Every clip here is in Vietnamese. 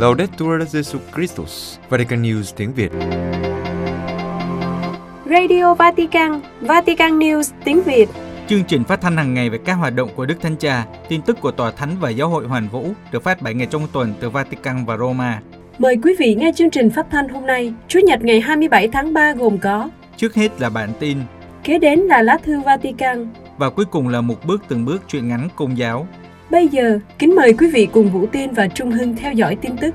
Laudetur Jesu Christus, Vatican News tiếng Việt. Radio Vatican, Vatican News tiếng Việt. Chương trình phát thanh hàng ngày về các hoạt động của Đức Thánh Cha, tin tức của Tòa Thánh và Giáo hội Hoàn Vũ được phát 7 ngày trong tuần từ Vatican và Roma. Mời quý vị nghe chương trình phát thanh hôm nay, Chủ nhật ngày 27 tháng 3 gồm có Trước hết là bản tin, Kế đến là lá thư Vatican. và cuối cùng là một bước từng bước truyện ngắn công giáo. Bây giờ, kính mời quý vị cùng Vũ Tiên và Trung Hưng theo dõi tin tức.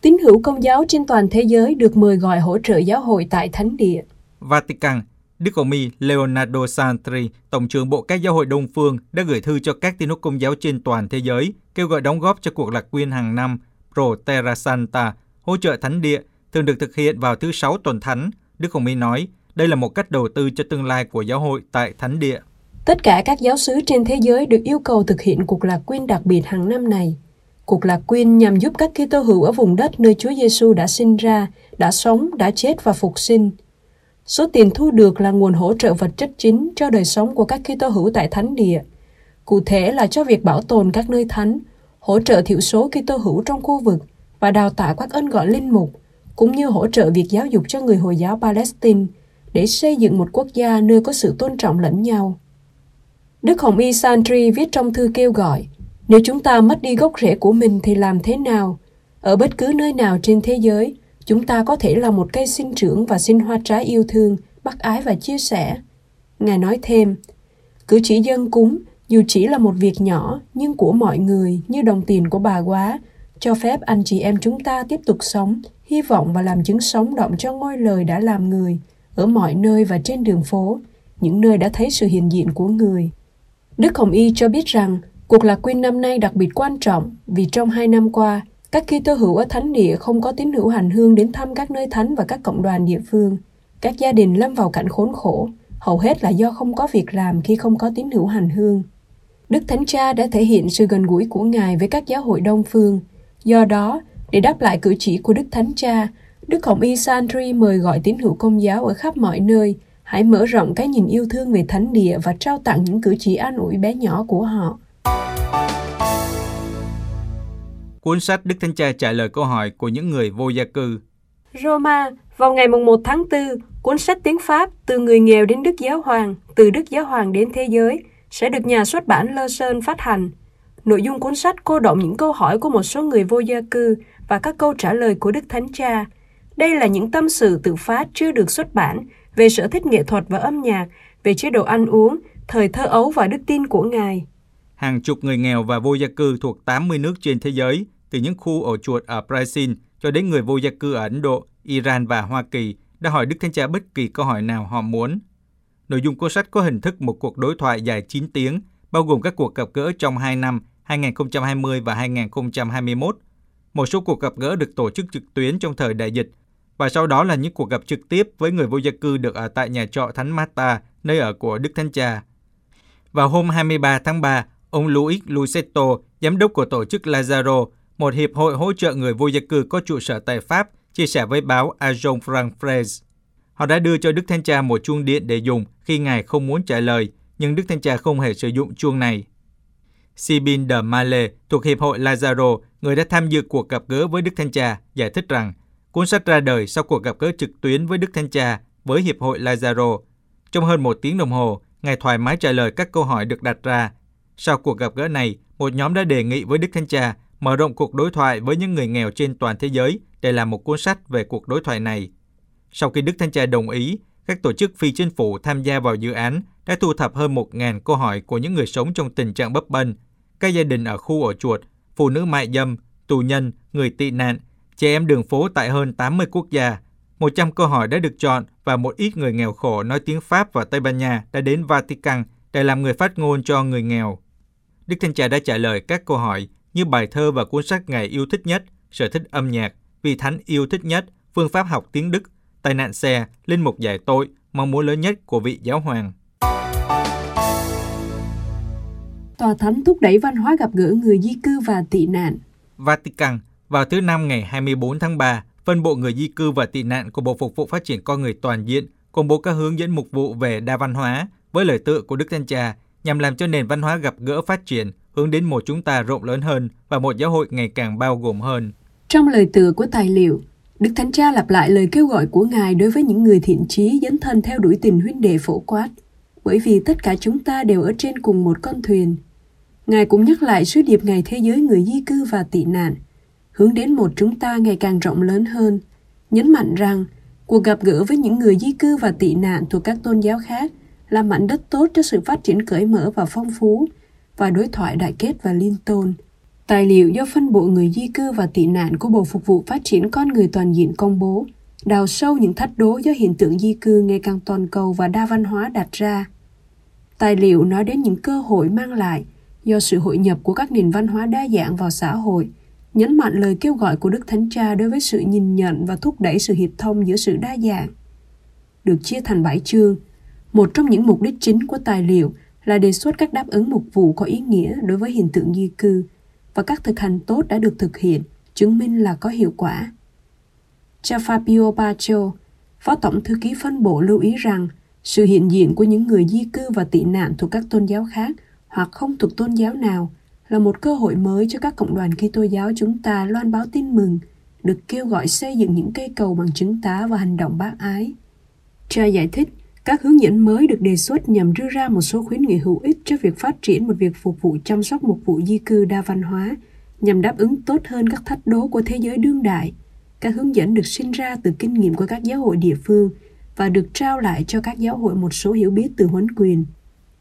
Tín hữu công giáo trên toàn thế giới được mời gọi hỗ trợ giáo hội tại Thánh Địa. Vatican, Đức Hồng Y Leonardo Santri, Tổng trưởng Bộ các giáo hội Đông Phương, đã gửi thư cho các tín hữu công giáo trên toàn thế giới, kêu gọi đóng góp cho cuộc lạc quyên hàng năm Pro Terra Santa, hỗ trợ thánh địa, thường được thực hiện vào thứ Sáu tuần thánh. Đức Hồng Y nói, đây là một cách đầu tư cho tương lai của giáo hội tại thánh địa. Tất cả các giáo sứ trên thế giới được yêu cầu thực hiện cuộc lạc quyên đặc biệt hàng năm này. Cuộc lạc quyên nhằm giúp các Kitô hữu ở vùng đất nơi Chúa Giêsu đã sinh ra, đã sống, đã chết và phục sinh. Số tiền thu được là nguồn hỗ trợ vật chất chính cho đời sống của các Kitô hữu tại thánh địa. Cụ thể là cho việc bảo tồn các nơi thánh, hỗ trợ thiểu số Kitô hữu trong khu vực và đào tạo các ân gọi linh mục, cũng như hỗ trợ việc giáo dục cho người Hồi giáo Palestine để xây dựng một quốc gia nơi có sự tôn trọng lẫn nhau. Đức Hồng Y Santri viết trong thư kêu gọi, nếu chúng ta mất đi gốc rễ của mình thì làm thế nào? Ở bất cứ nơi nào trên thế giới, chúng ta có thể là một cây sinh trưởng và sinh hoa trái yêu thương, bác ái và chia sẻ. Ngài nói thêm, cử chỉ dân cúng, dù chỉ là một việc nhỏ, nhưng của mọi người như đồng tiền của bà quá, cho phép anh chị em chúng ta tiếp tục sống, hy vọng và làm chứng sống động cho ngôi lời đã làm người, ở mọi nơi và trên đường phố, những nơi đã thấy sự hiện diện của người. Đức Hồng Y cho biết rằng, cuộc lạc quyên năm nay đặc biệt quan trọng vì trong hai năm qua, các Kitô hữu ở thánh địa không có tín hữu hành hương đến thăm các nơi thánh và các cộng đoàn địa phương. Các gia đình lâm vào cảnh khốn khổ, hầu hết là do không có việc làm khi không có tín hữu hành hương. Đức Thánh Cha đã thể hiện sự gần gũi của Ngài với các giáo hội Đông Phương. Do đó, để đáp lại cử chỉ của Đức Thánh Cha, Đức Hồng Y Santri mời gọi tín hữu công giáo ở khắp mọi nơi hãy mở rộng cái nhìn yêu thương về thánh địa và trao tặng những cử chỉ an ủi bé nhỏ của họ. Cuốn sách Đức Thánh Cha trả lời câu hỏi của những người vô gia cư. Roma, vào ngày 1 tháng 4, cuốn sách tiếng Pháp Từ người nghèo đến Đức Giáo Hoàng, từ Đức Giáo Hoàng đến thế giới sẽ được nhà xuất bản Lơ Sơn phát hành. Nội dung cuốn sách cô động những câu hỏi của một số người vô gia cư và các câu trả lời của Đức Thánh Cha. Đây là những tâm sự tự phát chưa được xuất bản về sở thích nghệ thuật và âm nhạc, về chế độ ăn uống, thời thơ ấu và đức tin của Ngài. Hàng chục người nghèo và vô gia cư thuộc 80 nước trên thế giới, từ những khu ổ chuột ở Brazil cho đến người vô gia cư ở Ấn Độ, Iran và Hoa Kỳ, đã hỏi Đức Thánh Cha bất kỳ câu hỏi nào họ muốn. Nội dung cuốn sách có hình thức một cuộc đối thoại dài 9 tiếng, bao gồm các cuộc gặp gỡ trong 2 năm 2020 và 2021. Một số cuộc gặp gỡ được tổ chức trực tuyến trong thời đại dịch, và sau đó là những cuộc gặp trực tiếp với người vô gia cư được ở tại nhà trọ Thánh Marta, nơi ở của Đức Thánh Cha. Vào hôm 23 tháng 3, ông Luis Luceto, giám đốc của tổ chức Lazaro, một hiệp hội hỗ trợ người vô gia cư có trụ sở tại Pháp, chia sẻ với báo Agence France. Họ đã đưa cho Đức Thánh Cha một chuông điện để dùng khi Ngài không muốn trả lời, nhưng Đức Thánh Cha không hề sử dụng chuông này. Sibin de Male thuộc Hiệp hội Lazaro, người đã tham dự cuộc gặp gỡ với Đức Thánh Cha, giải thích rằng cuốn sách ra đời sau cuộc gặp gỡ trực tuyến với Đức Thánh Cha với Hiệp hội Lazaro. Trong hơn một tiếng đồng hồ, Ngài thoải mái trả lời các câu hỏi được đặt ra. Sau cuộc gặp gỡ này, một nhóm đã đề nghị với Đức Thánh Cha mở rộng cuộc đối thoại với những người nghèo trên toàn thế giới để làm một cuốn sách về cuộc đối thoại này. Sau khi Đức Thánh Cha đồng ý, các tổ chức phi chính phủ tham gia vào dự án đã thu thập hơn 1.000 câu hỏi của những người sống trong tình trạng bấp bênh, các gia đình ở khu ổ chuột, phụ nữ mại dâm, tù nhân, người tị nạn, trẻ em đường phố tại hơn 80 quốc gia. 100 câu hỏi đã được chọn và một ít người nghèo khổ nói tiếng Pháp và Tây Ban Nha đã đến Vatican để làm người phát ngôn cho người nghèo. Đức Thánh Cha đã trả lời các câu hỏi như bài thơ và cuốn sách Ngài yêu thích nhất, sở thích âm nhạc, vị thánh yêu thích nhất, phương pháp học tiếng Đức, tai nạn xe, linh mục giải tội, mong muốn lớn nhất của vị giáo hoàng. Tòa Thánh thúc đẩy văn hóa gặp gỡ người di cư và tị nạn. Vatican, vào thứ Năm ngày 24 tháng 3, phân bộ người di cư và tị nạn của Bộ Phục vụ Phát triển Con Người Toàn diện công bố các hướng dẫn mục vụ về đa văn hóa với lời tựa của Đức Thánh Cha nhằm làm cho nền văn hóa gặp gỡ phát triển, hướng đến một chúng ta rộng lớn hơn và một giáo hội ngày càng bao gồm hơn. Trong lời tựa của tài liệu, Đức Thánh Cha lặp lại lời kêu gọi của Ngài đối với những người thiện trí dấn thân theo đuổi tình huynh đệ phổ quát, bởi vì tất cả chúng ta đều ở trên cùng một con thuyền. Ngài cũng nhắc lại sứ điệp Ngày Thế giới người di cư và tị nạn, hướng đến một chúng ta ngày càng rộng lớn hơn, nhấn mạnh rằng cuộc gặp gỡ với những người di cư và tị nạn thuộc các tôn giáo khác là mảnh đất tốt cho sự phát triển cởi mở và phong phú và đối thoại đại kết và liên tôn. Tài liệu do phân bộ người di cư và tị nạn của Bộ Phục vụ Phát triển Con Người Toàn diện công bố, đào sâu những thách đố do hiện tượng di cư ngày càng toàn cầu và đa văn hóa đặt ra. Tài liệu nói đến những cơ hội mang lại do sự hội nhập của các nền văn hóa đa dạng vào xã hội, nhấn mạnh lời kêu gọi của Đức Thánh Cha đối với sự nhìn nhận và thúc đẩy sự hiệp thông giữa sự đa dạng. Được chia thành bảy chương, một trong những mục đích chính của tài liệu là đề xuất các đáp ứng mục vụ có ý nghĩa đối với hiện tượng di cư và các thực hành tốt đã được thực hiện, chứng minh là có hiệu quả. Cha Fabio Baccio, Phó Tổng Thư ký phân bộ lưu ý rằng sự hiện diện của những người di cư và tị nạn thuộc các tôn giáo khác hoặc không thuộc tôn giáo nào là một cơ hội mới cho các cộng đoàn Kitô giáo chúng ta loan báo tin mừng, được kêu gọi xây dựng những cây cầu bằng chứng tá và hành động bác ái. Cha giải thích, các hướng dẫn mới được đề xuất nhằm đưa ra một số khuyến nghị hữu ích cho việc phát triển một việc phục vụ chăm sóc một vụ di cư đa văn hóa, nhằm đáp ứng tốt hơn các thách đố của thế giới đương đại. Các hướng dẫn được sinh ra từ kinh nghiệm của các giáo hội địa phương và được trao lại cho các giáo hội một số hiểu biết từ huấn quyền.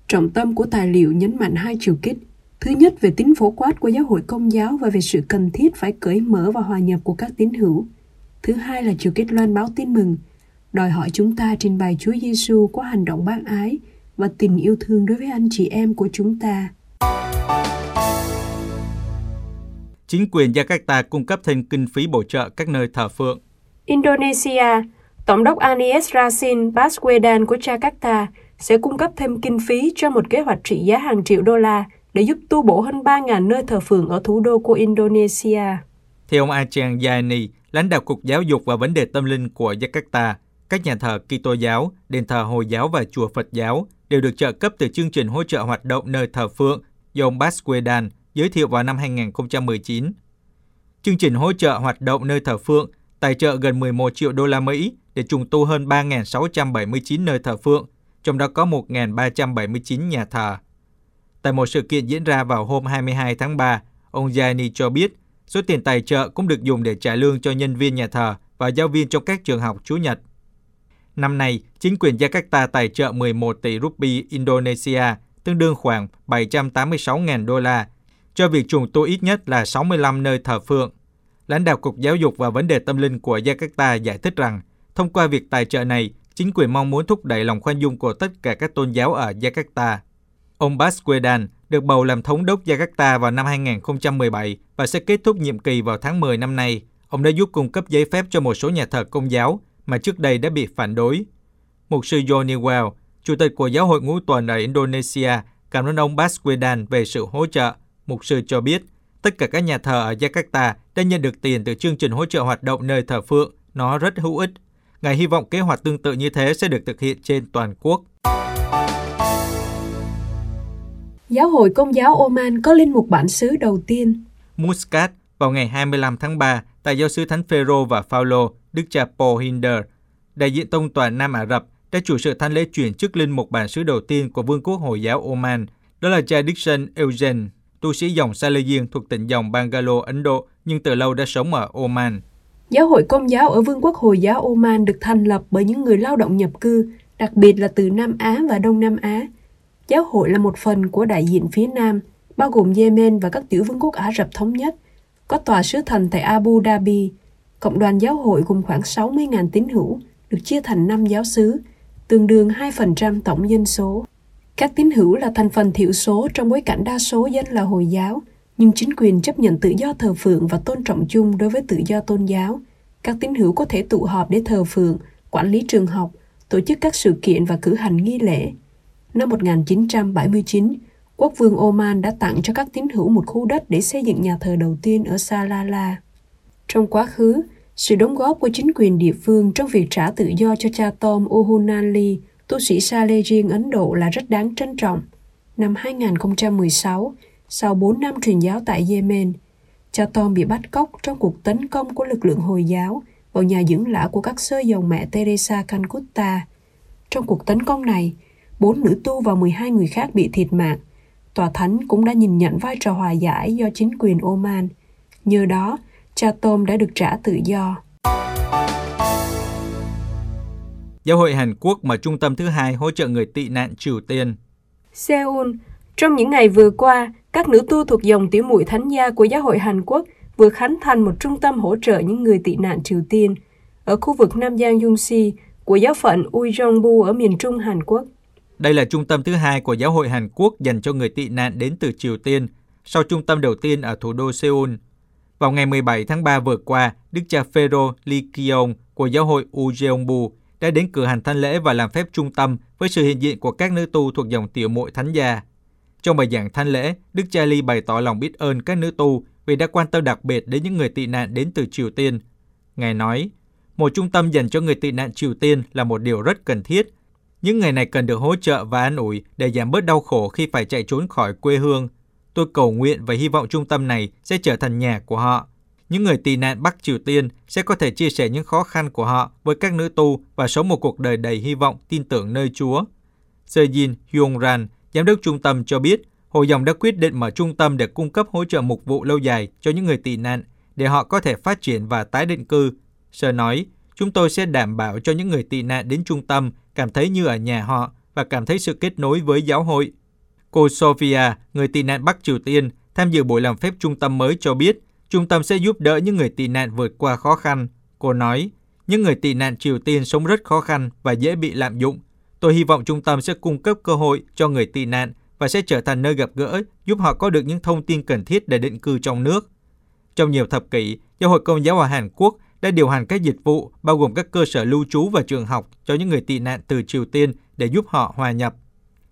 Trọng tâm của tài liệu nhấn mạnh hai chiều kích. Thứ nhất về tính phổ quát của giáo hội công giáo và về sự cần thiết phải cởi mở và hòa nhập của các tín hữu. Thứ hai là chiều kích loan báo tin mừng, đòi hỏi chúng ta trình bày Chúa Giêsu qua hành động bác ái và tình yêu thương đối với anh chị em của chúng ta. Chính quyền Jakarta cung cấp thêm kinh phí bổ trợ các nơi thờ phượng. Indonesia, Tổng đốc Anies Rasin Baswedan của Jakarta sẽ cung cấp thêm kinh phí cho một kế hoạch trị giá hàng triệu đô la để giúp tu bổ hơn 3.000 nơi thờ phượng ở thủ đô của Indonesia. Theo ông Achan Yani, lãnh đạo Cục Giáo dục và Vấn đề Tâm linh của Jakarta, các nhà thờ Kitô giáo, đền thờ Hồi giáo và chùa Phật giáo đều được trợ cấp từ chương trình hỗ trợ hoạt động nơi thờ phượng do ông Baswedan giới thiệu vào năm 2019. Chương trình hỗ trợ hoạt động nơi thờ phượng tài trợ gần 11 triệu đô la Mỹ để trùng tu hơn 3.679 nơi thờ phượng, trong đó có 1.379 nhà thờ. Tại một sự kiện diễn ra vào hôm 22 tháng 3, ông Gianni cho biết số tiền tài trợ cũng được dùng để trả lương cho nhân viên nhà thờ và giáo viên trong các trường học Chủ nhật. Năm nay, chính quyền Jakarta tài trợ 11 tỷ rupee Indonesia, tương đương khoảng 786.000 đô la, cho việc trùng tu ít nhất là 65 nơi thờ phượng. Lãnh đạo Cục Giáo dục và Vấn đề Tâm linh của Jakarta giải thích rằng, thông qua việc tài trợ này, chính quyền mong muốn thúc đẩy lòng khoan dung của tất cả các tôn giáo ở Jakarta. Ông Baswedan được bầu làm thống đốc Jakarta vào năm 2017 và sẽ kết thúc nhiệm kỳ vào tháng 10 năm nay. Ông đã giúp cung cấp giấy phép cho một số nhà thờ công giáo mà trước đây đã bị phản đối. Mục sư Johnny Well, chủ tịch của Giáo hội Ngũ tuần ở Indonesia, cảm ơn ông Baswedan về sự hỗ trợ. Mục sư cho biết, tất cả các nhà thờ ở Jakarta đã nhận được tiền từ chương trình hỗ trợ hoạt động nơi thờ phượng. Nó rất hữu ích. Ngài hy vọng kế hoạch tương tự như thế sẽ được thực hiện trên toàn quốc. Giáo hội Công giáo Oman có linh mục bản xứ đầu tiên. Muscat vào ngày 25 tháng 3 tại giáo sứ Thánh Phêrô và Phaolô, Đức cha Paul Hinder, đại diện tông toàn Nam Ả Rập đã chủ sự thánh lễ chuyển chức linh mục bản xứ đầu tiên của Vương quốc Hồi giáo Oman, đó là cha Dixon Eugene, tu sĩ dòng Salazian thuộc tỉnh dòng Bangalore, Ấn Độ, nhưng từ lâu đã sống ở Oman. Giáo hội Công giáo ở Vương quốc Hồi giáo Oman được thành lập bởi những người lao động nhập cư, đặc biệt là từ Nam Á và Đông Nam Á. Giáo hội là một phần của đại diện phía Nam, bao gồm Yemen và các tiểu vương quốc Ả Rập Thống Nhất, có tòa sứ thần tại Abu Dhabi. Cộng đoàn giáo hội gồm khoảng 60.000 tín hữu, được chia thành 5 giáo sứ, tương đương 2% tổng dân số. Các tín hữu là thành phần thiểu số trong bối cảnh đa số dân là Hồi giáo, nhưng chính quyền chấp nhận tự do thờ phượng và tôn trọng chung đối với tự do tôn giáo. Các tín hữu có thể tụ họp để thờ phượng, quản lý trường học, tổ chức các sự kiện và cử hành nghi lễ. Năm 1979, quốc vương Oman đã tặng cho các tín hữu một khu đất để xây dựng nhà thờ đầu tiên ở Salala. Trong quá khứ, sự đóng góp của chính quyền địa phương trong việc trả tự do cho cha Tom Ohunanli, tu sĩ Salesian Ấn Độ là rất đáng trân trọng. Năm 2016, sau 4 năm truyền giáo tại Yemen, cha Tom bị bắt cóc trong cuộc tấn công của lực lượng Hồi giáo vào nhà dưỡng lão của các sơ dòng mẹ Teresa Calcutta. Trong cuộc tấn công này, bốn nữ tu và 12 người khác bị thiệt mạng. Tòa thánh cũng đã nhìn nhận vai trò hòa giải do chính quyền Oman. Nhờ đó, cha Tom đã được trả tự do. Giáo hội Hàn Quốc mà trung tâm thứ hai hỗ trợ người tị nạn Triều Tiên. Seoul, trong những ngày vừa qua, các nữ tu thuộc dòng tiểu muội thánh gia của giáo hội Hàn Quốc vừa khánh thành một trung tâm hỗ trợ những người tị nạn Triều Tiên ở khu vực Nam Giang Yungsi của giáo phận Uijeongbu ở miền trung Hàn Quốc. Đây là trung tâm thứ hai của giáo hội Hàn Quốc dành cho người tị nạn đến từ Triều Tiên, sau trung tâm đầu tiên ở thủ đô Seoul. Vào ngày 17 tháng 3 vừa qua, Đức cha Phêrô Lee Kyong của giáo hội Ujeongbu đã đến cử hành thanh lễ và làm phép trung tâm với sự hiện diện của các nữ tu thuộc dòng tiểu muội thánh gia. Trong bài giảng thanh lễ, Đức cha Lee bày tỏ lòng biết ơn các nữ tu vì đã quan tâm đặc biệt đến những người tị nạn đến từ Triều Tiên. Ngài nói, một trung tâm dành cho người tị nạn Triều Tiên là một điều rất cần thiết. Những người này cần được hỗ trợ và an ủi để giảm bớt đau khổ khi phải chạy trốn khỏi quê hương. Tôi cầu nguyện và hy vọng trung tâm này sẽ trở thành nhà của họ. Những người tị nạn Bắc Triều Tiên sẽ có thể chia sẻ những khó khăn của họ với các nữ tu và sống một cuộc đời đầy hy vọng, tin tưởng nơi Chúa. Sejin Hyung Ran, giám đốc trung tâm cho biết, Hội dòng đã quyết định mở trung tâm để cung cấp hỗ trợ mục vụ lâu dài cho những người tị nạn để họ có thể phát triển và tái định cư. Sơ nói, chúng tôi sẽ đảm bảo cho những người tị nạn đến trung tâm cảm thấy như ở nhà họ và cảm thấy sự kết nối với giáo hội. Cô Sophia, người tị nạn Bắc Triều Tiên, tham dự buổi làm phép trung tâm mới cho biết, trung tâm sẽ giúp đỡ những người tị nạn vượt qua khó khăn. Cô nói, những người tị nạn Triều Tiên sống rất khó khăn và dễ bị lạm dụng. Tôi hy vọng trung tâm sẽ cung cấp cơ hội cho người tị nạn và sẽ trở thành nơi gặp gỡ, giúp họ có được những thông tin cần thiết để định cư trong nước. Trong nhiều thập kỷ, Giáo hội Công giáo ở Hàn Quốc đã điều hành các dịch vụ bao gồm các cơ sở lưu trú và trường học cho những người tị nạn từ Triều Tiên để giúp họ hòa nhập.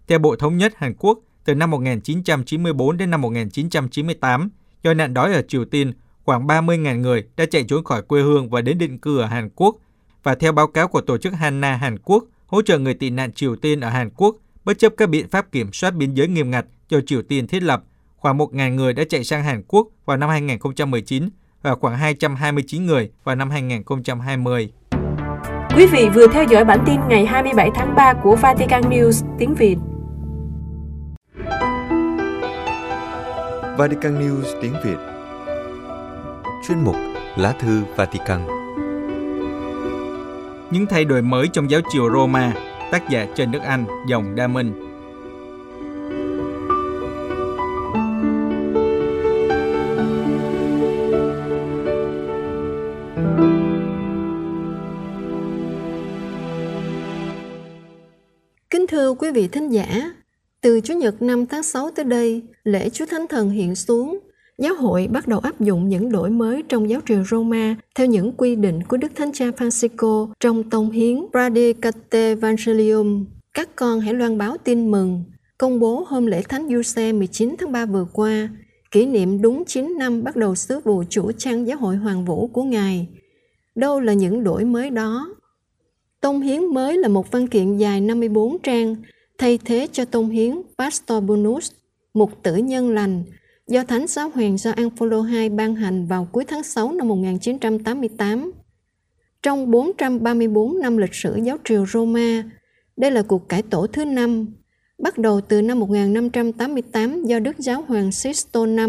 Theo Bộ Thống nhất Hàn Quốc, từ năm 1994 đến năm 1998, do nạn đói ở Triều Tiên, khoảng 30.000 người đã chạy trốn khỏi quê hương và đến định cư ở Hàn Quốc. Và theo báo cáo của Tổ chức Hanna Hàn Quốc, hỗ trợ người tị nạn Triều Tiên ở Hàn Quốc, bất chấp các biện pháp kiểm soát biên giới nghiêm ngặt do Triều Tiên thiết lập, khoảng 1.000 người đã chạy sang Hàn Quốc vào năm 2019 và khoảng 229 người vào năm 2020. Quý vị vừa theo dõi bản tin ngày 27 tháng 3 của Vatican News tiếng Việt. Vatican News tiếng Việt Chuyên mục Lá thư Vatican Những thay đổi mới trong giáo triều Roma Tác giả Trần Đức Anh, dòng Đa Minh thưa quý vị thính giả, từ Chủ nhật 5 tháng 6 tới đây, lễ Chúa Thánh Thần hiện xuống, giáo hội bắt đầu áp dụng những đổi mới trong giáo triều Roma theo những quy định của Đức Thánh Cha Francisco trong tông hiến Pradicate Evangelium. Các con hãy loan báo tin mừng, công bố hôm lễ Thánh Giuse 19 tháng 3 vừa qua, kỷ niệm đúng 9 năm bắt đầu sứ vụ chủ trang giáo hội Hoàng Vũ của Ngài. Đâu là những đổi mới đó? Tông hiến mới là một văn kiện dài 54 trang, thay thế cho tông hiến Pastor Bonus, một tử nhân lành, do Thánh Giáo Hoàng Gioan Phaolô II ban hành vào cuối tháng 6 năm 1988. Trong 434 năm lịch sử giáo triều Roma, đây là cuộc cải tổ thứ năm, bắt đầu từ năm 1588 do Đức Giáo Hoàng Sisto V,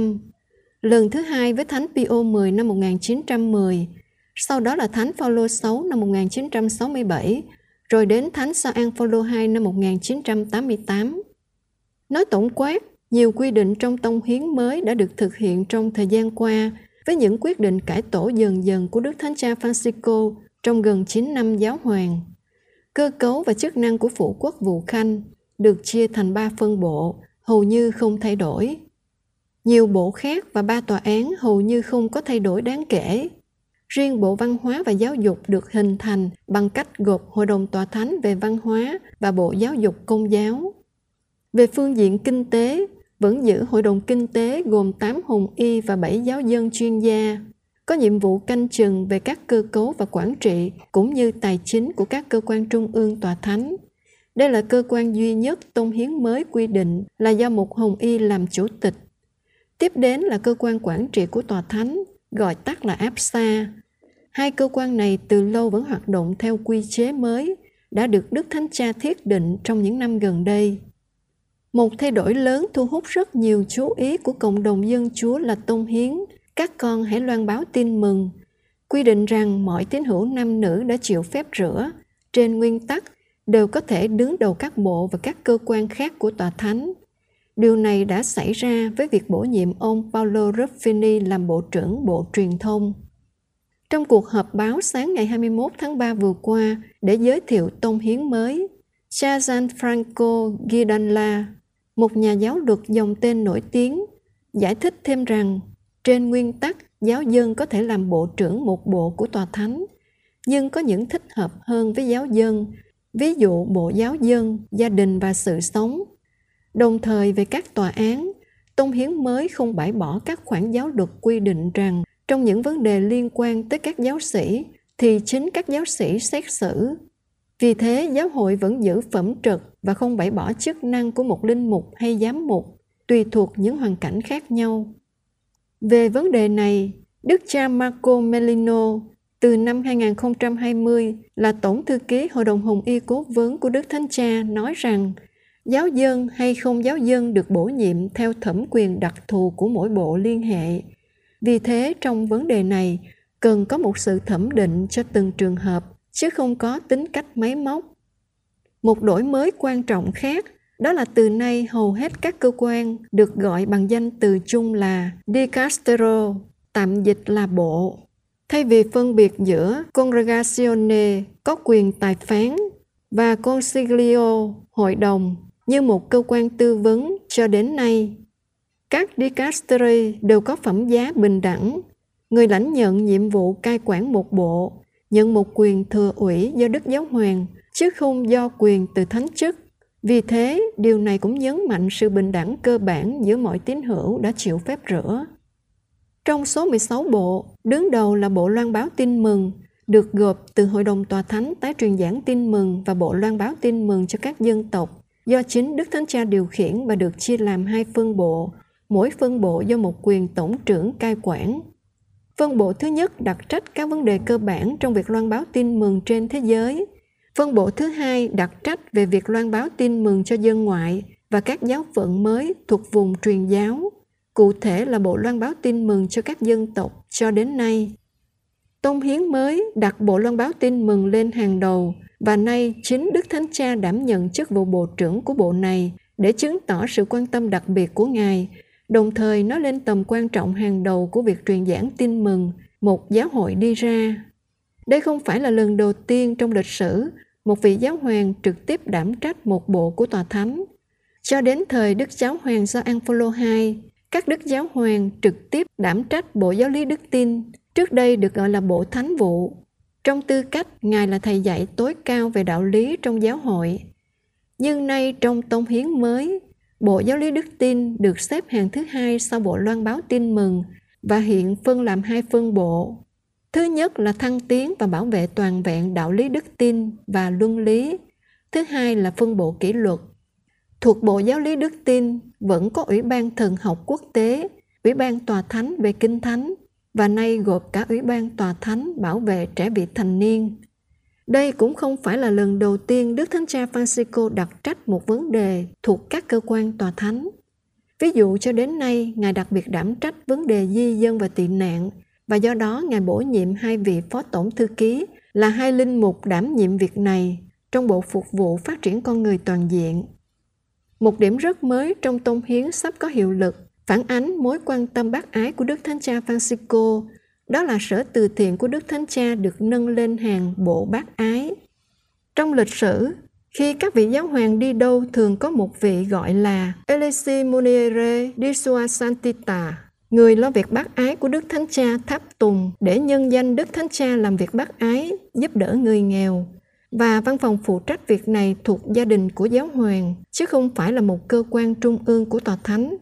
lần thứ hai với Thánh Pio X năm 1910, sau đó là Thánh Phaolô 6 năm 1967, rồi đến Thánh Gioan Phaolô 2 năm 1988. Nói tổng quát, nhiều quy định trong tông hiến mới đã được thực hiện trong thời gian qua với những quyết định cải tổ dần dần của Đức Thánh Cha Francisco trong gần 9 năm giáo hoàng. Cơ cấu và chức năng của phụ quốc vụ khanh được chia thành ba phân bộ, hầu như không thay đổi. Nhiều bộ khác và ba tòa án hầu như không có thay đổi đáng kể. Riêng Bộ Văn hóa và Giáo dục được hình thành bằng cách gộp Hội đồng Tòa Thánh về Văn hóa và Bộ Giáo dục Công giáo. Về phương diện kinh tế, vẫn giữ Hội đồng Kinh tế gồm 8 hùng y và 7 giáo dân chuyên gia, có nhiệm vụ canh chừng về các cơ cấu và quản trị cũng như tài chính của các cơ quan trung ương tòa thánh. Đây là cơ quan duy nhất tôn hiến mới quy định là do một hồng y làm chủ tịch. Tiếp đến là cơ quan quản trị của tòa thánh, gọi tắt là APSA. Hai cơ quan này từ lâu vẫn hoạt động theo quy chế mới, đã được Đức Thánh Cha thiết định trong những năm gần đây. Một thay đổi lớn thu hút rất nhiều chú ý của cộng đồng dân chúa là tôn hiến. Các con hãy loan báo tin mừng. Quy định rằng mọi tín hữu nam nữ đã chịu phép rửa, trên nguyên tắc đều có thể đứng đầu các bộ và các cơ quan khác của tòa thánh. Điều này đã xảy ra với việc bổ nhiệm ông Paolo Ruffini làm Bộ trưởng Bộ Truyền thông. Trong cuộc họp báo sáng ngày 21 tháng 3 vừa qua để giới thiệu tôn hiến mới, cha Gianfranco Gidanla, một nhà giáo luật dòng tên nổi tiếng, giải thích thêm rằng trên nguyên tắc giáo dân có thể làm bộ trưởng một bộ của tòa thánh, nhưng có những thích hợp hơn với giáo dân, ví dụ bộ giáo dân, gia đình và sự sống. Đồng thời về các tòa án, Tôn Hiến mới không bãi bỏ các khoản giáo luật quy định rằng trong những vấn đề liên quan tới các giáo sĩ thì chính các giáo sĩ xét xử. Vì thế, giáo hội vẫn giữ phẩm trật và không bãi bỏ chức năng của một linh mục hay giám mục, tùy thuộc những hoàn cảnh khác nhau. Về vấn đề này, Đức cha Marco Melino từ năm 2020 là Tổng thư ký Hội đồng Hồng Y cố vấn của Đức Thánh Cha nói rằng giáo dân hay không giáo dân được bổ nhiệm theo thẩm quyền đặc thù của mỗi bộ liên hệ. Vì thế trong vấn đề này cần có một sự thẩm định cho từng trường hợp chứ không có tính cách máy móc. Một đổi mới quan trọng khác đó là từ nay hầu hết các cơ quan được gọi bằng danh từ chung là dicastero, tạm dịch là bộ. Thay vì phân biệt giữa congregazione có quyền tài phán và consiglio hội đồng như một cơ quan tư vấn cho đến nay, các dicasteri đều có phẩm giá bình đẳng. Người lãnh nhận nhiệm vụ cai quản một bộ nhận một quyền thừa ủy do Đức Giáo Hoàng, chứ không do quyền từ thánh chức. Vì thế, điều này cũng nhấn mạnh sự bình đẳng cơ bản giữa mọi tín hữu đã chịu phép rửa. Trong số 16 bộ, đứng đầu là Bộ Loan báo tin mừng, được gộp từ Hội đồng Tòa Thánh tái truyền giảng tin mừng và Bộ Loan báo tin mừng cho các dân tộc, do chính Đức Thánh Cha điều khiển và được chia làm hai phân bộ, mỗi phân bộ do một quyền tổng trưởng cai quản. Phân bộ thứ nhất đặt trách các vấn đề cơ bản trong việc loan báo tin mừng trên thế giới. Phân bộ thứ hai đặt trách về việc loan báo tin mừng cho dân ngoại và các giáo phận mới thuộc vùng truyền giáo. Cụ thể là bộ loan báo tin mừng cho các dân tộc cho đến nay. Tôn Hiến mới đặt bộ loan báo tin mừng lên hàng đầu và nay chính Đức Thánh Cha đảm nhận chức vụ bộ trưởng của bộ này để chứng tỏ sự quan tâm đặc biệt của Ngài đồng thời nói lên tầm quan trọng hàng đầu của việc truyền giảng tin mừng một giáo hội đi ra. Đây không phải là lần đầu tiên trong lịch sử một vị giáo hoàng trực tiếp đảm trách một bộ của tòa thánh. Cho đến thời Đức Giáo Hoàng Gioan Phaolô II, các đức giáo hoàng trực tiếp đảm trách bộ giáo lý đức tin, trước đây được gọi là bộ thánh vụ. Trong tư cách, Ngài là thầy dạy tối cao về đạo lý trong giáo hội. Nhưng nay trong tông hiến mới, Bộ Giáo lý Đức tin được xếp hàng thứ hai sau Bộ Loan báo tin mừng và hiện phân làm hai phân bộ. Thứ nhất là thăng tiến và bảo vệ toàn vẹn đạo lý đức tin và luân lý. Thứ hai là phân bộ kỷ luật. Thuộc Bộ Giáo lý Đức tin vẫn có Ủy ban Thần học Quốc tế, Ủy ban Tòa Thánh về Kinh Thánh và nay gộp cả Ủy ban Tòa Thánh bảo vệ trẻ vị thành niên. Đây cũng không phải là lần đầu tiên Đức Thánh Cha Francisco đặt trách một vấn đề thuộc các cơ quan tòa thánh. Ví dụ cho đến nay, Ngài đặc biệt đảm trách vấn đề di dân và tị nạn và do đó Ngài bổ nhiệm hai vị phó tổng thư ký là hai linh mục đảm nhiệm việc này trong bộ phục vụ phát triển con người toàn diện. Một điểm rất mới trong tôn hiến sắp có hiệu lực phản ánh mối quan tâm bác ái của Đức Thánh Cha Francisco đó là sở từ thiện của Đức Thánh Cha được nâng lên hàng bộ bác ái. Trong lịch sử, khi các vị giáo hoàng đi đâu thường có một vị gọi là Elisi Muniere di Sua Santita, người lo việc bác ái của Đức Thánh Cha tháp tùng để nhân danh Đức Thánh Cha làm việc bác ái, giúp đỡ người nghèo. Và văn phòng phụ trách việc này thuộc gia đình của giáo hoàng, chứ không phải là một cơ quan trung ương của tòa thánh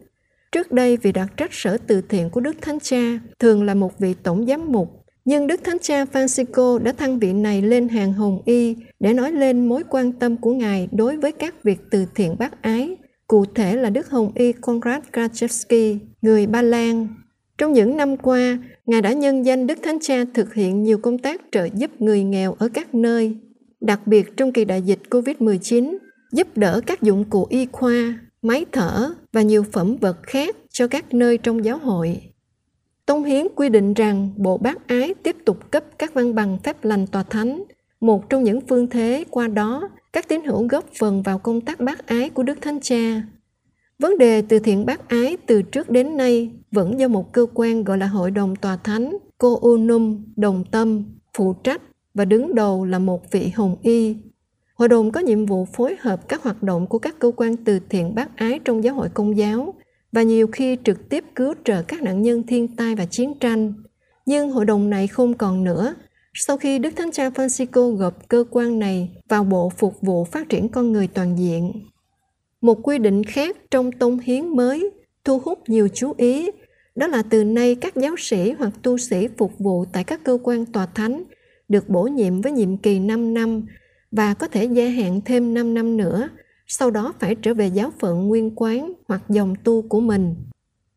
Trước đây, vị đặc trách sở từ thiện của Đức Thánh Cha thường là một vị tổng giám mục, Nhưng Đức Thánh Cha Francisco đã thăng vị này lên hàng hồng y để nói lên mối quan tâm của Ngài đối với các việc từ thiện bác ái, cụ thể là Đức Hồng Y Konrad Krajewski, người Ba Lan. Trong những năm qua, Ngài đã nhân danh Đức Thánh Cha thực hiện nhiều công tác trợ giúp người nghèo ở các nơi, đặc biệt trong kỳ đại dịch COVID-19, giúp đỡ các dụng cụ y khoa, máy thở và nhiều phẩm vật khác cho các nơi trong giáo hội. Tông Hiến quy định rằng Bộ Bác Ái tiếp tục cấp các văn bằng phép lành tòa thánh, một trong những phương thế qua đó các tín hữu góp phần vào công tác bác ái của Đức Thánh Cha. Vấn đề từ thiện bác ái từ trước đến nay vẫn do một cơ quan gọi là Hội đồng Tòa Thánh, Cô Unum, Đồng Tâm, phụ trách và đứng đầu là một vị hồng y. Hội đồng có nhiệm vụ phối hợp các hoạt động của các cơ quan từ thiện bác ái trong giáo hội công giáo và nhiều khi trực tiếp cứu trợ các nạn nhân thiên tai và chiến tranh. Nhưng hội đồng này không còn nữa sau khi Đức Thánh Cha Francisco gộp cơ quan này vào Bộ Phục vụ Phát triển Con Người Toàn diện. Một quy định khác trong tông hiến mới thu hút nhiều chú ý, đó là từ nay các giáo sĩ hoặc tu sĩ phục vụ tại các cơ quan tòa thánh được bổ nhiệm với nhiệm kỳ 5 năm và có thể gia hạn thêm 5 năm nữa, sau đó phải trở về giáo phận nguyên quán hoặc dòng tu của mình.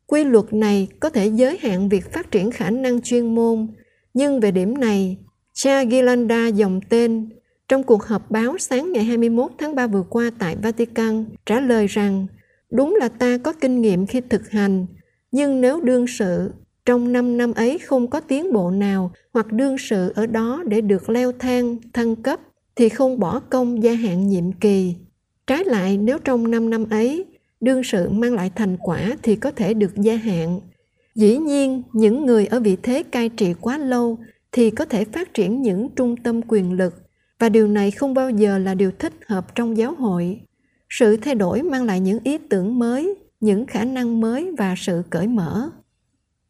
Quy luật này có thể giới hạn việc phát triển khả năng chuyên môn, nhưng về điểm này, cha Gilanda dòng tên trong cuộc họp báo sáng ngày 21 tháng 3 vừa qua tại Vatican trả lời rằng đúng là ta có kinh nghiệm khi thực hành, nhưng nếu đương sự trong 5 năm ấy không có tiến bộ nào hoặc đương sự ở đó để được leo thang, thăng cấp thì không bỏ công gia hạn nhiệm kỳ. Trái lại nếu trong 5 năm ấy đương sự mang lại thành quả thì có thể được gia hạn. Dĩ nhiên, những người ở vị thế cai trị quá lâu thì có thể phát triển những trung tâm quyền lực và điều này không bao giờ là điều thích hợp trong giáo hội. Sự thay đổi mang lại những ý tưởng mới, những khả năng mới và sự cởi mở.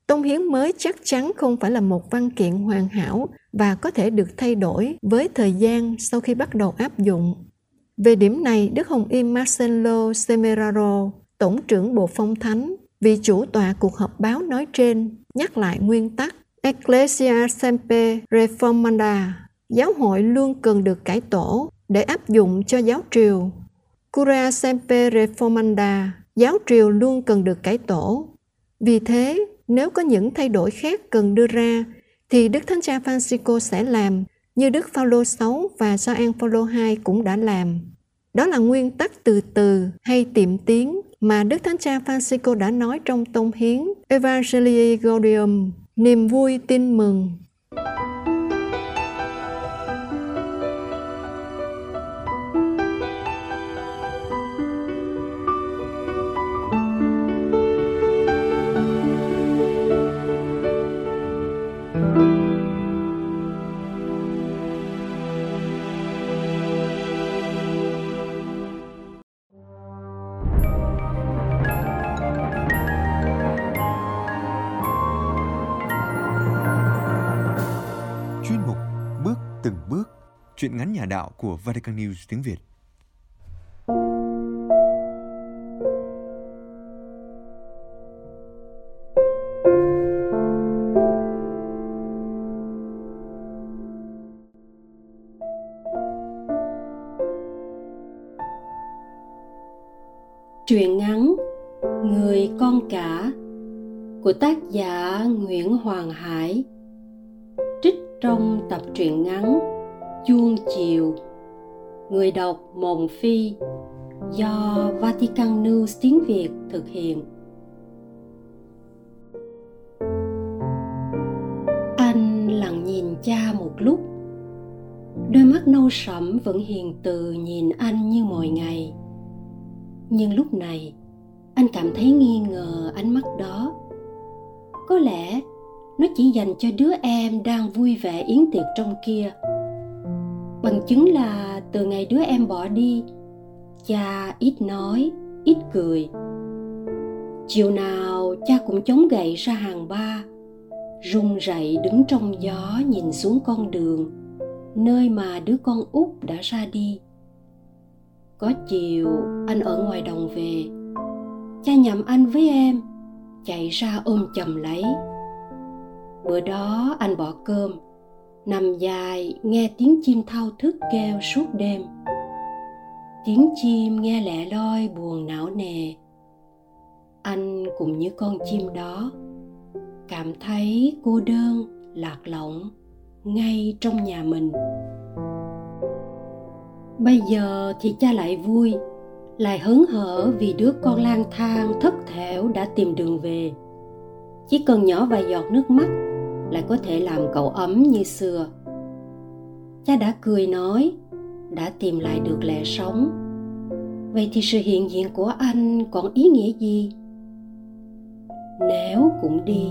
Tông hiến mới chắc chắn không phải là một văn kiện hoàn hảo và có thể được thay đổi với thời gian sau khi bắt đầu áp dụng. Về điểm này, Đức Hồng Y Marcelo Semeraro, Tổng trưởng Bộ Phong Thánh, vị chủ tọa cuộc họp báo nói trên, nhắc lại nguyên tắc Ecclesia Semper Reformanda, giáo hội luôn cần được cải tổ để áp dụng cho giáo triều. Cura Semper Reformanda, giáo triều luôn cần được cải tổ. Vì thế, nếu có những thay đổi khác cần đưa ra, thì Đức Thánh Cha Francisco sẽ làm như Đức Phaolô 6 và Gioan Phaolô 2 cũng đã làm. Đó là nguyên tắc từ từ hay tiệm tiến mà Đức Thánh Cha Francisco đã nói trong tông hiến Evangelii Gaudium, niềm vui tin mừng Chuyện ngắn nhà đạo của Vatican News tiếng Việt. Truyện ngắn Người con cả của tác giả Nguyễn Hoàng Hải trích trong tập truyện ngắn người đọc mộng phi do vatican news tiếng việt thực hiện. Anh lặng nhìn cha một lúc. Đôi mắt nâu sẫm vẫn hiền từ nhìn anh như mọi ngày. Nhưng lúc này, anh cảm thấy nghi ngờ ánh mắt đó. Có lẽ nó chỉ dành cho đứa em đang vui vẻ yến tiệc trong kia. Bằng chứng là từ ngày đứa em bỏ đi, cha ít nói, ít cười. Chiều nào cha cũng chống gậy ra hàng ba, run rẩy đứng trong gió nhìn xuống con đường, nơi mà đứa con út đã ra đi. Có chiều anh ở ngoài đồng về, cha nhầm anh với em, chạy ra ôm chầm lấy. Bữa đó anh bỏ cơm nằm dài nghe tiếng chim thao thức kêu suốt đêm. Tiếng chim nghe lẻ loi buồn não nề. Anh cũng như con chim đó cảm thấy cô đơn, lạc lõng ngay trong nhà mình. Bây giờ thì cha lại vui, lại hớn hở vì đứa con lang thang thất thểu đã tìm đường về. Chỉ cần nhỏ vài giọt nước mắt lại có thể làm cậu ấm như xưa. Cha đã cười nói, đã tìm lại được lẽ sống. Vậy thì sự hiện diện của anh còn ý nghĩa gì? Nếu cũng đi,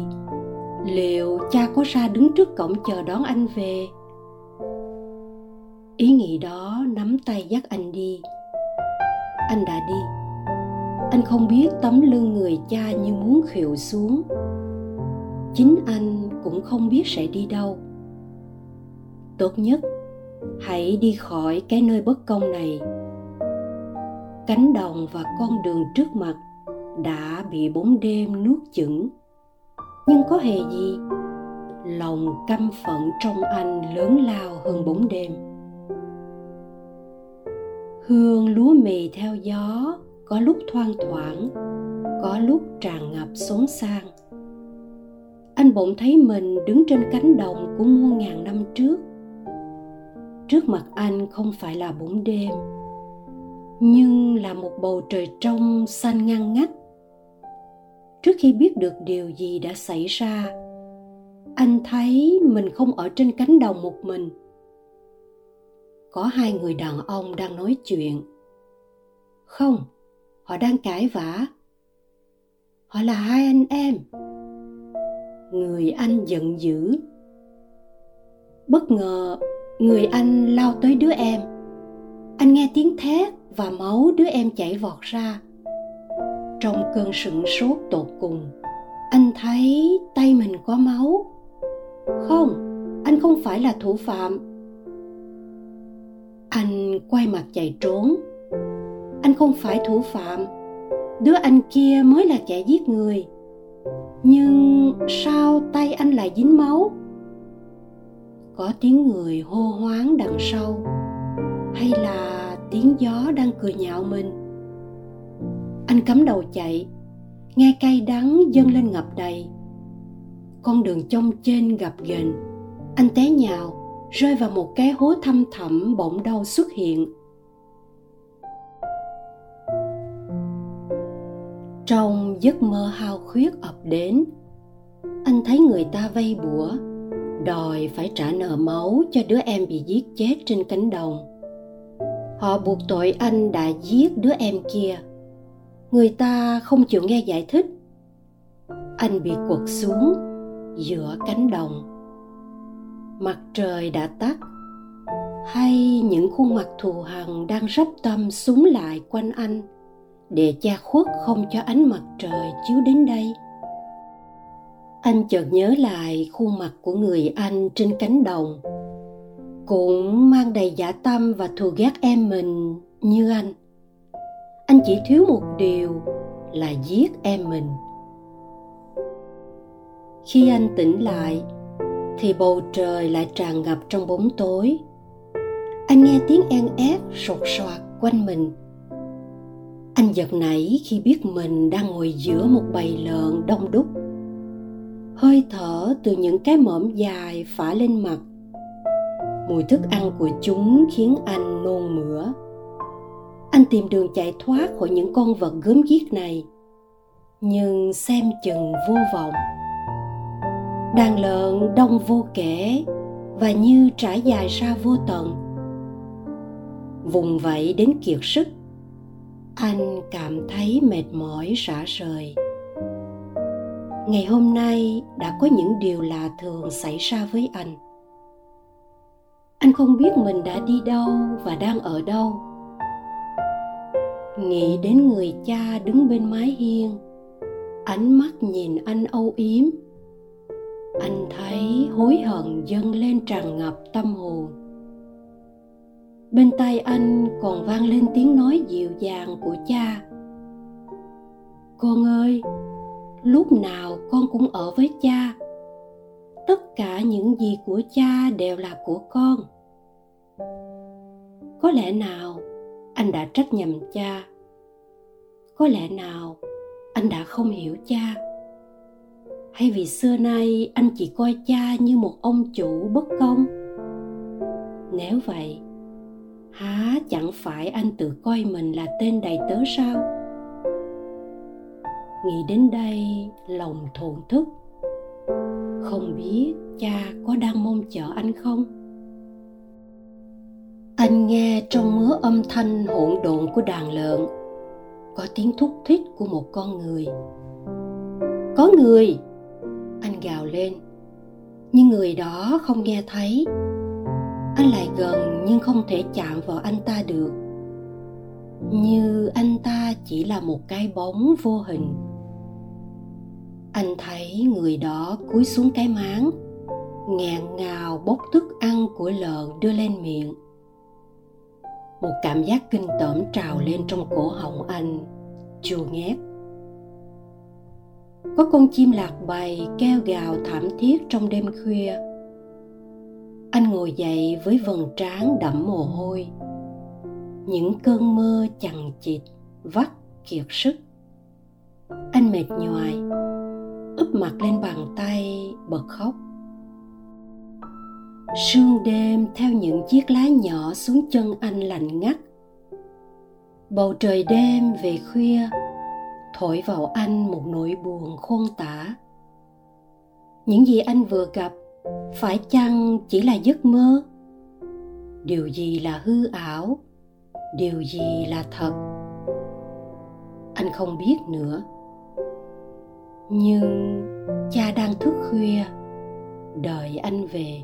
liệu cha có ra đứng trước cổng chờ đón anh về? Ý nghĩ đó nắm tay dắt anh đi. Anh đã đi. Anh không biết tấm lưng người cha như muốn khều xuống chính anh cũng không biết sẽ đi đâu. Tốt nhất, hãy đi khỏi cái nơi bất công này. Cánh đồng và con đường trước mặt đã bị bóng đêm nuốt chửng. Nhưng có hề gì? Lòng căm phận trong anh lớn lao hơn bóng đêm. Hương lúa mì theo gió có lúc thoang thoảng, có lúc tràn ngập xốn sang anh bỗng thấy mình đứng trên cánh đồng của muôn ngàn năm trước. Trước mặt anh không phải là bóng đêm, nhưng là một bầu trời trong xanh ngăn ngắt. Trước khi biết được điều gì đã xảy ra, anh thấy mình không ở trên cánh đồng một mình. Có hai người đàn ông đang nói chuyện. Không, họ đang cãi vã. Họ là hai anh em người anh giận dữ. Bất ngờ, người anh lao tới đứa em. Anh nghe tiếng thét và máu đứa em chảy vọt ra. Trong cơn sửng sốt tột cùng, anh thấy tay mình có máu. Không, anh không phải là thủ phạm. Anh quay mặt chạy trốn. Anh không phải thủ phạm. Đứa anh kia mới là kẻ giết người nhưng sao tay anh lại dính máu? Có tiếng người hô hoáng đằng sau, hay là tiếng gió đang cười nhạo mình? Anh cắm đầu chạy, nghe cay đắng dâng lên ngập đầy. Con đường trông trên gặp ghềnh. Anh té nhào, rơi vào một cái hố thăm thẳm bỗng đau xuất hiện. Trong giấc mơ hao khuyết ập đến, anh thấy người ta vây bủa, đòi phải trả nợ máu cho đứa em bị giết chết trên cánh đồng. Họ buộc tội anh đã giết đứa em kia. Người ta không chịu nghe giải thích. Anh bị quật xuống giữa cánh đồng. Mặt trời đã tắt, hay những khuôn mặt thù hằn đang rắp tâm súng lại quanh anh để che khuất không cho ánh mặt trời chiếu đến đây. Anh chợt nhớ lại khuôn mặt của người anh trên cánh đồng. Cũng mang đầy giả tâm và thù ghét em mình như anh. Anh chỉ thiếu một điều là giết em mình. Khi anh tỉnh lại, thì bầu trời lại tràn ngập trong bóng tối. Anh nghe tiếng en ép sột soạt quanh mình anh giật nảy khi biết mình đang ngồi giữa một bầy lợn đông đúc. Hơi thở từ những cái mõm dài phả lên mặt. Mùi thức ăn của chúng khiến anh nôn mửa. Anh tìm đường chạy thoát khỏi những con vật gớm ghiếc này, nhưng xem chừng vô vọng. Đàn lợn đông vô kể và như trải dài ra vô tận. Vùng vẫy đến kiệt sức anh cảm thấy mệt mỏi, rã rời. Ngày hôm nay đã có những điều lạ thường xảy ra với anh. Anh không biết mình đã đi đâu và đang ở đâu. Nghĩ đến người cha đứng bên mái hiên, ánh mắt nhìn anh âu yếm. Anh thấy hối hận dâng lên tràn ngập tâm hồn bên tai anh còn vang lên tiếng nói dịu dàng của cha. Con ơi, lúc nào con cũng ở với cha. Tất cả những gì của cha đều là của con. Có lẽ nào anh đã trách nhầm cha? Có lẽ nào anh đã không hiểu cha? Hay vì xưa nay anh chỉ coi cha như một ông chủ bất công? Nếu vậy há, chẳng phải anh tự coi mình là tên đầy tớ sao? Nghĩ đến đây, lòng thổn thức. Không biết cha có đang mong chờ anh không? Anh nghe trong mớ âm thanh hỗn độn của đàn lợn, có tiếng thúc thích của một con người. Có người! Anh gào lên. Nhưng người đó không nghe thấy anh lại gần nhưng không thể chạm vào anh ta được. Như anh ta chỉ là một cái bóng vô hình. Anh thấy người đó cúi xuống cái máng nghẹn ngào bốc thức ăn của lợn đưa lên miệng. Một cảm giác kinh tởm trào lên trong cổ họng anh, chua ngét. Có con chim lạc bầy kêu gào thảm thiết trong đêm khuya anh ngồi dậy với vầng trán đẫm mồ hôi. Những cơn mưa chằng chịt, vắt kiệt sức. Anh mệt nhoài, úp mặt lên bàn tay, bật khóc. Sương đêm theo những chiếc lá nhỏ xuống chân anh lạnh ngắt. Bầu trời đêm về khuya, thổi vào anh một nỗi buồn khôn tả. Những gì anh vừa gặp phải chăng chỉ là giấc mơ? Điều gì là hư ảo? Điều gì là thật? Anh không biết nữa. Nhưng cha đang thức khuya, đợi anh về.